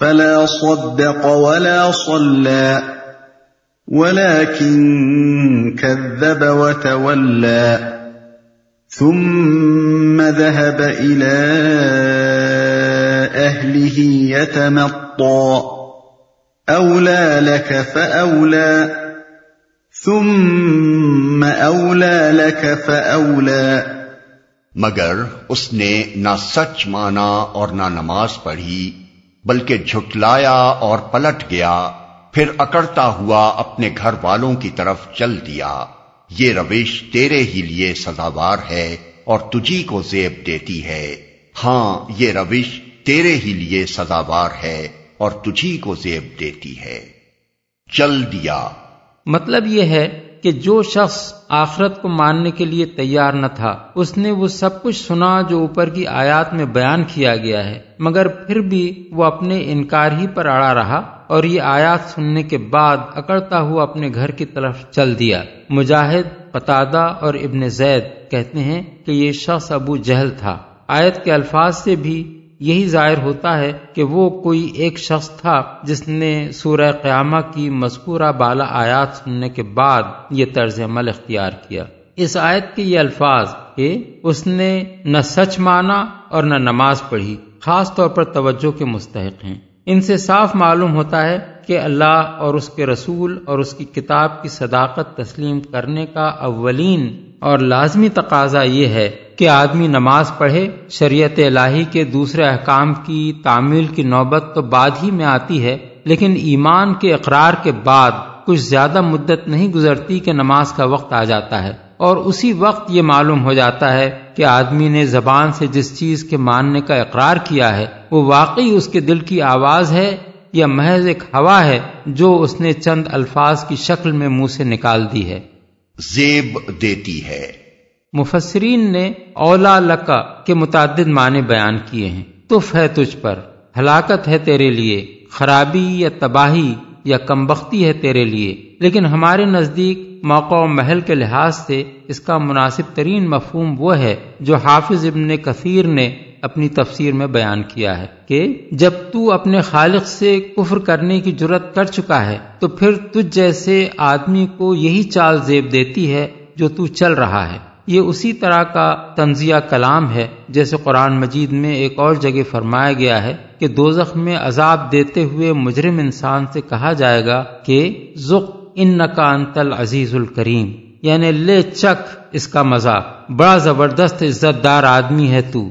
فلا صدق ولا صلى ولكن كذب وتولى. ثم ذهب إلى أهله يتمطى. أولى لك فأولى ثم أولى لك فأولى. مگر اس نے نہ سچ مانا اور نہ نماز پڑھی۔ بلکہ جھٹلایا اور پلٹ گیا، پھر اکڑتا ہوا اپنے گھر والوں کی طرف چل دیا۔ یہ روش تیرے ہی لیے سزاوار ہے اور تجھی کو زیب دیتی ہے۔ ہاں یہ روش تیرے ہی لیے سزاوار ہے اور تجھی کو زیب دیتی ہے۔ چل دیا۔ مطلب یہ ہے کہ جو شخص آخرت کو ماننے کے لیے تیار نہ تھا، اس نے وہ سب کچھ سنا جو اوپر کی آیات میں بیان کیا گیا ہے، مگر پھر بھی وہ اپنے انکار ہی پر اڑا رہا اور یہ آیات سننے کے بعد اکڑتا ہوا اپنے گھر کی طرف چل دیا۔ مجاہد پتادہ اور ابن زید کہتے ہیں کہ یہ شخص ابو جہل تھا۔ آیت کے الفاظ سے بھی یہی ظاہر ہوتا ہے کہ وہ کوئی ایک شخص تھا جس نے سورہ قیامہ کی مذکورہ بالا آیات سننے کے بعد یہ طرز عمل اختیار کیا۔ اس آیت کے یہ الفاظ کہ اس نے نہ سچ مانا اور نہ نماز پڑھی، خاص طور پر توجہ کے مستحق ہیں۔ ان سے صاف معلوم ہوتا ہے کہ اللہ اور اس کے رسول اور اس کی کتاب کی صداقت تسلیم کرنے کا اولین اور لازمی تقاضا یہ ہے کہ آدمی نماز پڑھے، شریعت الہی کے دوسرے احکام کی تعمیل کی نوبت تو بعد ہی میں آتی ہے، لیکن ایمان کے اقرار کے بعد کچھ زیادہ مدت نہیں گزرتی کہ نماز کا وقت آ جاتا ہے۔ اور اسی وقت یہ معلوم ہو جاتا ہے کہ آدمی نے زبان سے جس چیز کے ماننے کا اقرار کیا ہے، وہ واقعی اس کے دل کی آواز ہے یا محض ایک ہوا ہے جو اس نے چند الفاظ کی شکل میں منہ سے نکال دی ہے۔ زیب دیتی ہے۔ مفسرین نے اولا لکا کے متعدد معنی بیان کیے ہیں۔ تف ہے تجھ پر، ہلاکت ہے تیرے لیے، خرابی یا تباہی یا کمبختی ہے تیرے لیے۔ لیکن ہمارے نزدیک موقع و محل کے لحاظ سے اس کا مناسب ترین مفہوم وہ ہے جو حافظ ابن کثیر نے اپنی تفسیر میں بیان کیا ہے کہ جب تو اپنے خالق سے کفر کرنے کی جرت کر چکا ہے، تو پھر تجھ جیسے آدمی کو یہی چال زیب دیتی ہے جو تو چل رہا ہے۔ یہ اسی طرح کا تنزیہ کلام ہے، جیسے قرآن مجید میں ایک اور جگہ فرمایا گیا ہے کہ دوزخ میں عذاب دیتے ہوئے مجرم انسان سے کہا جائے گا کہ ذق ان کا انتل عزیز الکریم یعنی لے چک اس کا مزہ بڑا زبردست عزت دار آدمی ہے تو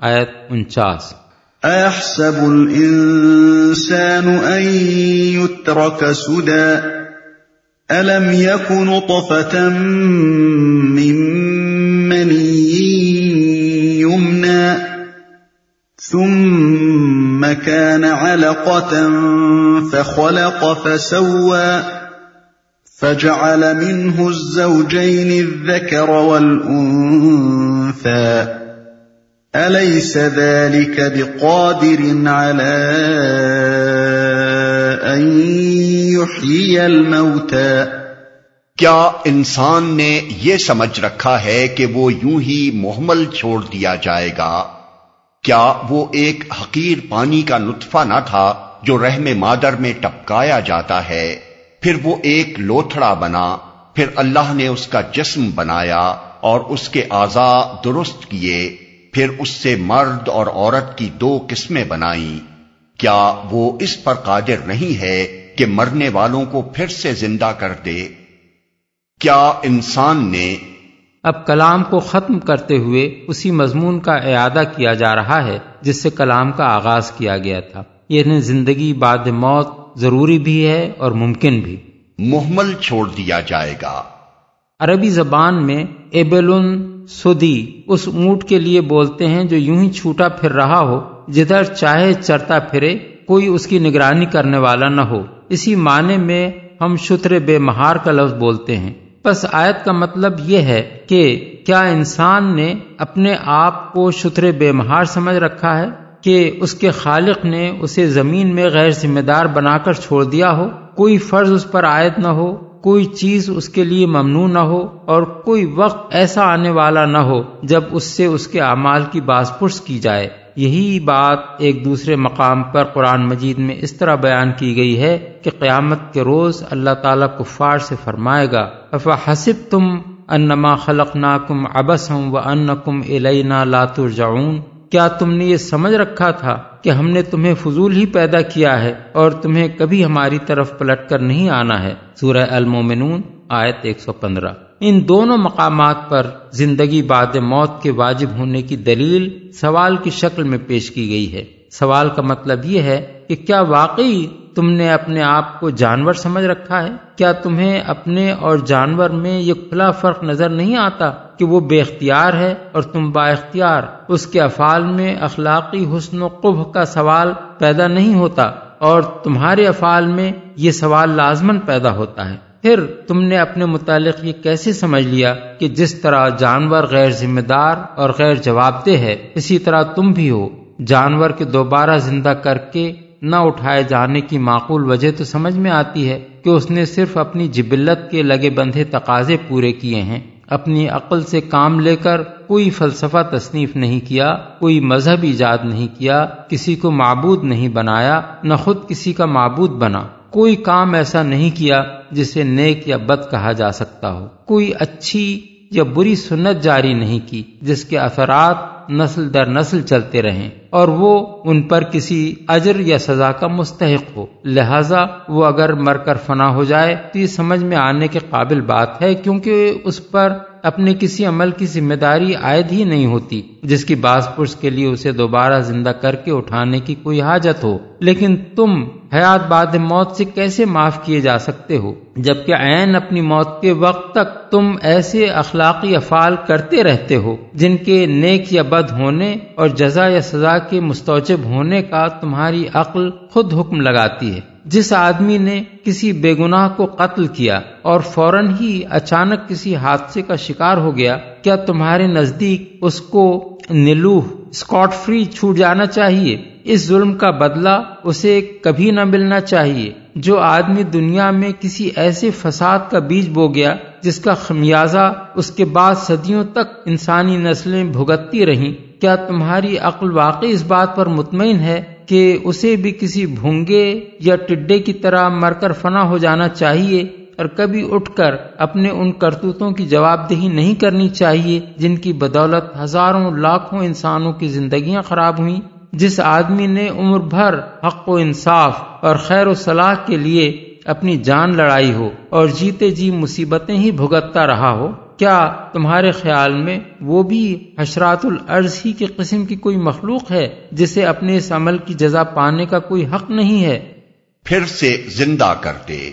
آیت انچاس أحسب الإنسان أن يترك سدى؟ ألم يك نطفة من مني يمنى؟ ثم كان علقة فخلق فسوى. فجعل منه الزوجين الذكر والأنثى. أليس ذلك بقادر على أن يحيي الموتى؟ کیا انسان نے یہ سمجھ رکھا ہے کہ وہ یوں ہی محمل چھوڑ دیا جائے گا؟ کیا وہ ایک حقیر پانی کا نطفہ نہ تھا جو رحم مادر میں ٹپکایا جاتا ہے؟ پھر وہ ایک لوتھڑا بنا، پھر اللہ نے اس کا جسم بنایا اور اس کے اعضا درست کیے، پھر اس سے مرد اور عورت کی دو قسمیں بنائی کیا وہ اس پر قادر نہیں ہے کہ مرنے والوں کو پھر سے زندہ کر دے؟ کیا انسان نے اب کلام کو ختم کرتے ہوئے اسی مضمون کا اعادہ کیا جا رہا ہے، جس سے کلام کا آغاز کیا گیا تھا۔ یہ زندگی بعد موت ضروری بھی ہے اور ممکن بھی۔ محمل چھوڑ دیا جائے گا۔ عربی زبان میں ایبلن سدی اس اونٹ کے لیے بولتے ہیں جو یوں ہی چھوٹا پھر رہا ہو جدھر چاہے چرتا پھرے کوئی اس کی نگرانی کرنے والا نہ ہو۔ اسی معنی میں ہم شتر بے مہار کا لفظ بولتے ہیں۔ بس آیت کا مطلب یہ ہے کہ کیا انسان نے اپنے آپ کو شتر بے مہار سمجھ رکھا ہے؟ کہ اس کے خالق نے اسے زمین میں غیر ذمہ دار بنا کر چھوڑ دیا ہو، کوئی فرض اس پر عائد نہ ہو، کوئی چیز اس کے لیے ممنوع نہ ہو اور کوئی وقت ایسا آنے والا نہ ہو جب اس سے اس کے اعمال کی باز پرس کی جائے۔ یہی بات ایک دوسرے مقام پر قرآن مجید میں اس طرح بیان کی گئی ہے کہ قیامت کے روز اللہ تعالیٰ کفار سے فرمائے گا افا حسب تم انما خلق ناکم ابس ہوں و ان کم الینا لاتر جاؤن کیا تم نے یہ سمجھ رکھا تھا کہ ہم نے تمہیں فضول ہی پیدا کیا ہے اور تمہیں کبھی ہماری طرف پلٹ کر نہیں آنا ہے؟ سورہ المومنون، آیت 115 ان دونوں مقامات پر زندگی بعد موت کے واجب ہونے کی دلیل سوال کی شکل میں پیش کی گئی ہے۔ سوال کا مطلب یہ ہے کہ کیا واقعی تم نے اپنے آپ کو جانور سمجھ رکھا ہے؟ کیا تمہیں اپنے اور جانور میں یہ کھلا فرق نظر نہیں آتا کہ وہ بے اختیار ہے اور تم با اختیار اس کے افعال میں اخلاقی حسن و قبح کا سوال پیدا نہیں ہوتا اور تمہارے افعال میں یہ سوال لازمن پیدا ہوتا ہے؟ پھر تم نے اپنے متعلق یہ کیسے سمجھ لیا کہ جس طرح جانور غیر ذمہ دار اور غیر جواب دہ ہے، اسی طرح تم بھی ہو، جانور کے دوبارہ زندہ کر کے نہ اٹھائے جانے کی معقول وجہ تو سمجھ میں آتی ہے کہ اس نے صرف اپنی جبلت کے لگے بندھے تقاضے پورے کیے ہیں۔ اپنی عقل سے کام لے کر کوئی فلسفہ تصنیف نہیں کیا، کوئی مذہب ایجاد نہیں کیا، کسی کو معبود نہیں بنایا، نہ خود کسی کا معبود بنا۔ کوئی کام ایسا نہیں کیا جسے نیک یا بد کہا جا سکتا ہو۔ کوئی اچھی یا بری سنت جاری نہیں کی جس کے اثرات نسل در نسل چلتے رہیں۔ اور وہ ان پر کسی اجر یا سزا کا مستحق ہو۔ لہذا وہ اگر مر کر فنا ہو جائے تو یہ سمجھ میں آنے کے قابل بات ہے، کیونکہ اس پر اپنے کسی عمل کی ذمہ داری عائد ہی نہیں ہوتی، جس کی باس پرس کے لیے اسے دوبارہ زندہ کر کے اٹھانے کی کوئی حاجت ہو۔ لیکن تم حیات بعد موت سے کیسے معاف کیے جا سکتے ہو؟ جبکہ عین اپنی موت کے وقت تک تم ایسے اخلاقی افعال کرتے رہتے ہو، جن کے نیک یا بد ہونے اور جزا یا سزا کے مستوجب ہونے کا تمہاری عقل خود حکم لگاتی ہے۔ جس آدمی نے کسی بے گناہ کو قتل کیا اور فوراً ہی اچانک کسی حادثے کا شکار ہو گیا، کیا تمہارے نزدیک اس کو نلوہ اسکاٹ فری چھوٹ جانا چاہیے؟ اس ظلم کا بدلہ اسے کبھی نہ ملنا چاہیے۔ جو آدمی دنیا میں کسی ایسے فساد کا بیج بو گیا جس کا خمیازہ اس کے بعد صدیوں تک انسانی نسلیں بھگتتی رہیں کیا تمہاری عقل واقعی اس بات پر مطمئن ہے کہ اسے بھی کسی بھونگے یا ٹڈے کی طرح مر کر فنا ہو جانا چاہیے اور کبھی اٹھ کر اپنے ان کرتوتوں کی جواب دہی نہیں کرنی چاہیے جن کی بدولت ہزاروں لاکھوں انسانوں کی زندگیاں خراب ہوئیں؟ جس آدمی نے عمر بھر حق و انصاف اور خیر و صلاح کے لیے اپنی جان لڑائی ہو اور جیتے جی مصیبتیں ہی بھگتتا رہا ہو؟ کیا تمہارے خیال میں وہ بھی حشرات العرض ہی کی قسم کی کوئی مخلوق ہے جسے اپنے اس عمل کی جزا پانے کا کوئی حق نہیں ہے؟ پھر سے زندہ کر دے۔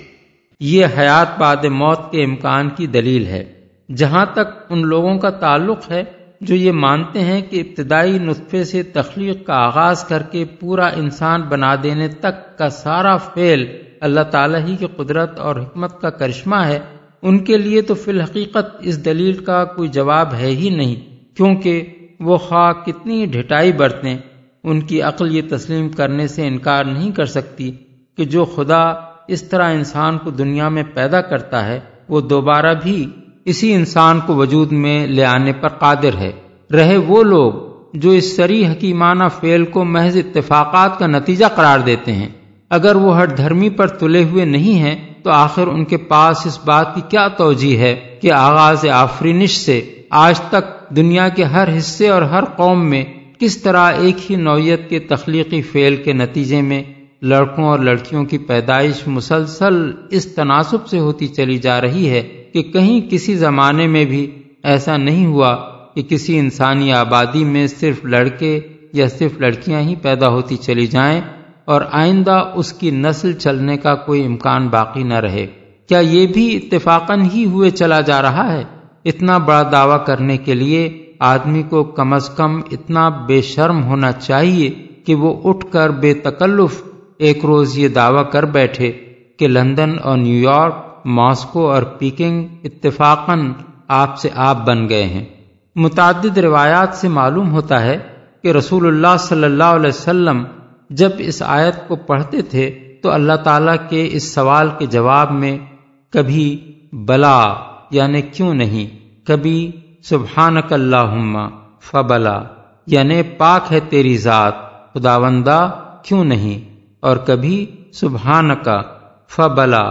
یہ حیات بعد موت کے امکان کی دلیل ہے۔ جہاں تک ان لوگوں کا تعلق ہے جو یہ مانتے ہیں کہ ابتدائی نطفے سے تخلیق کا آغاز کر کے پورا انسان بنا دینے تک کا سارا فعل اللہ تعالیٰ ہی کی قدرت اور حکمت کا کرشمہ ہے ان کے لیے تو فی الحقیقت اس دلیل کا کوئی جواب ہے ہی نہیں، کیونکہ وہ خواہ کتنی ڈھٹائی برتیں، ان کی عقل یہ تسلیم کرنے سے انکار نہیں کر سکتی کہ جو خدا اس طرح انسان کو دنیا میں پیدا کرتا ہے، وہ دوبارہ بھی اسی انسان کو وجود میں لے آنے پر قادر ہے۔ رہے وہ لوگ جو اس سری حکیمانہ فعل کو محض اتفاقات کا نتیجہ قرار دیتے ہیں۔ اگر وہ ہر دھرمی پر تلے ہوئے نہیں ہیں تو آخر ان کے پاس اس بات کی کیا توجہ ہے کہ آغاز آفرینش سے آج تک دنیا کے ہر حصے اور ہر قوم میں کس طرح ایک ہی نوعیت کے تخلیقی فعل کے نتیجے میں لڑکوں اور لڑکیوں کی پیدائش مسلسل اس تناسب سے ہوتی چلی جا رہی ہے کہ کہیں کسی زمانے میں بھی ایسا نہیں ہوا کہ کسی انسانی آبادی میں صرف لڑکے یا صرف لڑکیاں ہی پیدا ہوتی چلی جائیں اور آئندہ اس کی نسل چلنے کا کوئی امکان باقی نہ رہے۔ کیا یہ بھی اتفاقاً ہی ہوئے چلا جا رہا ہے؟ اتنا بڑا دعویٰ کرنے کے لیے آدمی کو کم از کم اتنا بے شرم ہونا چاہیے کہ وہ اٹھ کر بے تکلف ایک روز یہ دعویٰ کر بیٹھے کہ لندن اور نیو یارک، ماسکو اور پیکنگ اتفاقاً آپ سے آپ بن گئے ہیں۔ متعدد روایات سے معلوم ہوتا ہے کہ رسول اللہ صلی اللہ علیہ وسلم جب اس آیت کو پڑھتے تھے تو اللہ تعالیٰ کے اس سوال کے جواب میں کبھی بلا یعنی کیوں نہیں؟ کبھی سبحانک اللہ فبلا یعنی پاک ہے تیری ذات خداوندہ کیوں نہیں؟ اور کبھی سبحان کا فبلا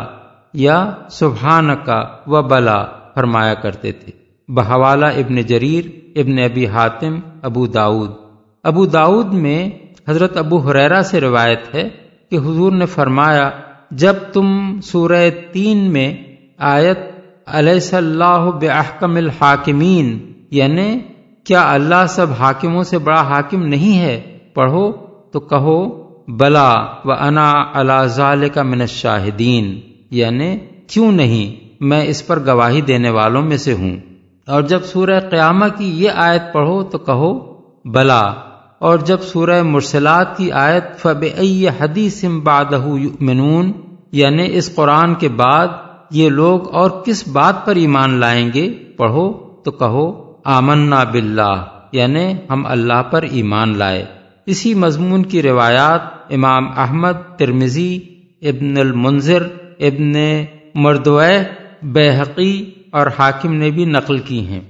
یا سبحان کا و بلا فرمایا کرتے تھے۔ بحوالہ ابن جریر، ابن ابی حاتم، ابو داود ابو داود میں حضرت ابو حریرا سے روایت ہے کہ حضور نے فرمایا، جب تم سورہ تین میں آیت علیہ اللہ بحکم الحاکمین یعنی کیا اللہ سب حاکموں سے بڑا حاکم نہیں ہے، پڑھو تو کہو، بلا و انا اللہ کا من الشاہدین یعنی کیوں نہیں، میں اس پر گواہی دینے والوں میں سے ہوں۔ اور جب سورہ قیامہ کی یہ آیت پڑھو تو کہو، بلا اور جب سورہ مرسلات کی آیت فب حدیث بادہ منون یعنی اس قرآن کے بعد یہ لوگ اور کس بات پر ایمان لائیں گے؟ پڑھو تو کہو، آمنا باللہ یعنی ہم اللہ پر ایمان لائے۔ اسی مضمون کی روایات امام احمد ترمزی ابن المنظر ابن مردوع بحقی اور حاکم نے بھی نقل کی ہیں۔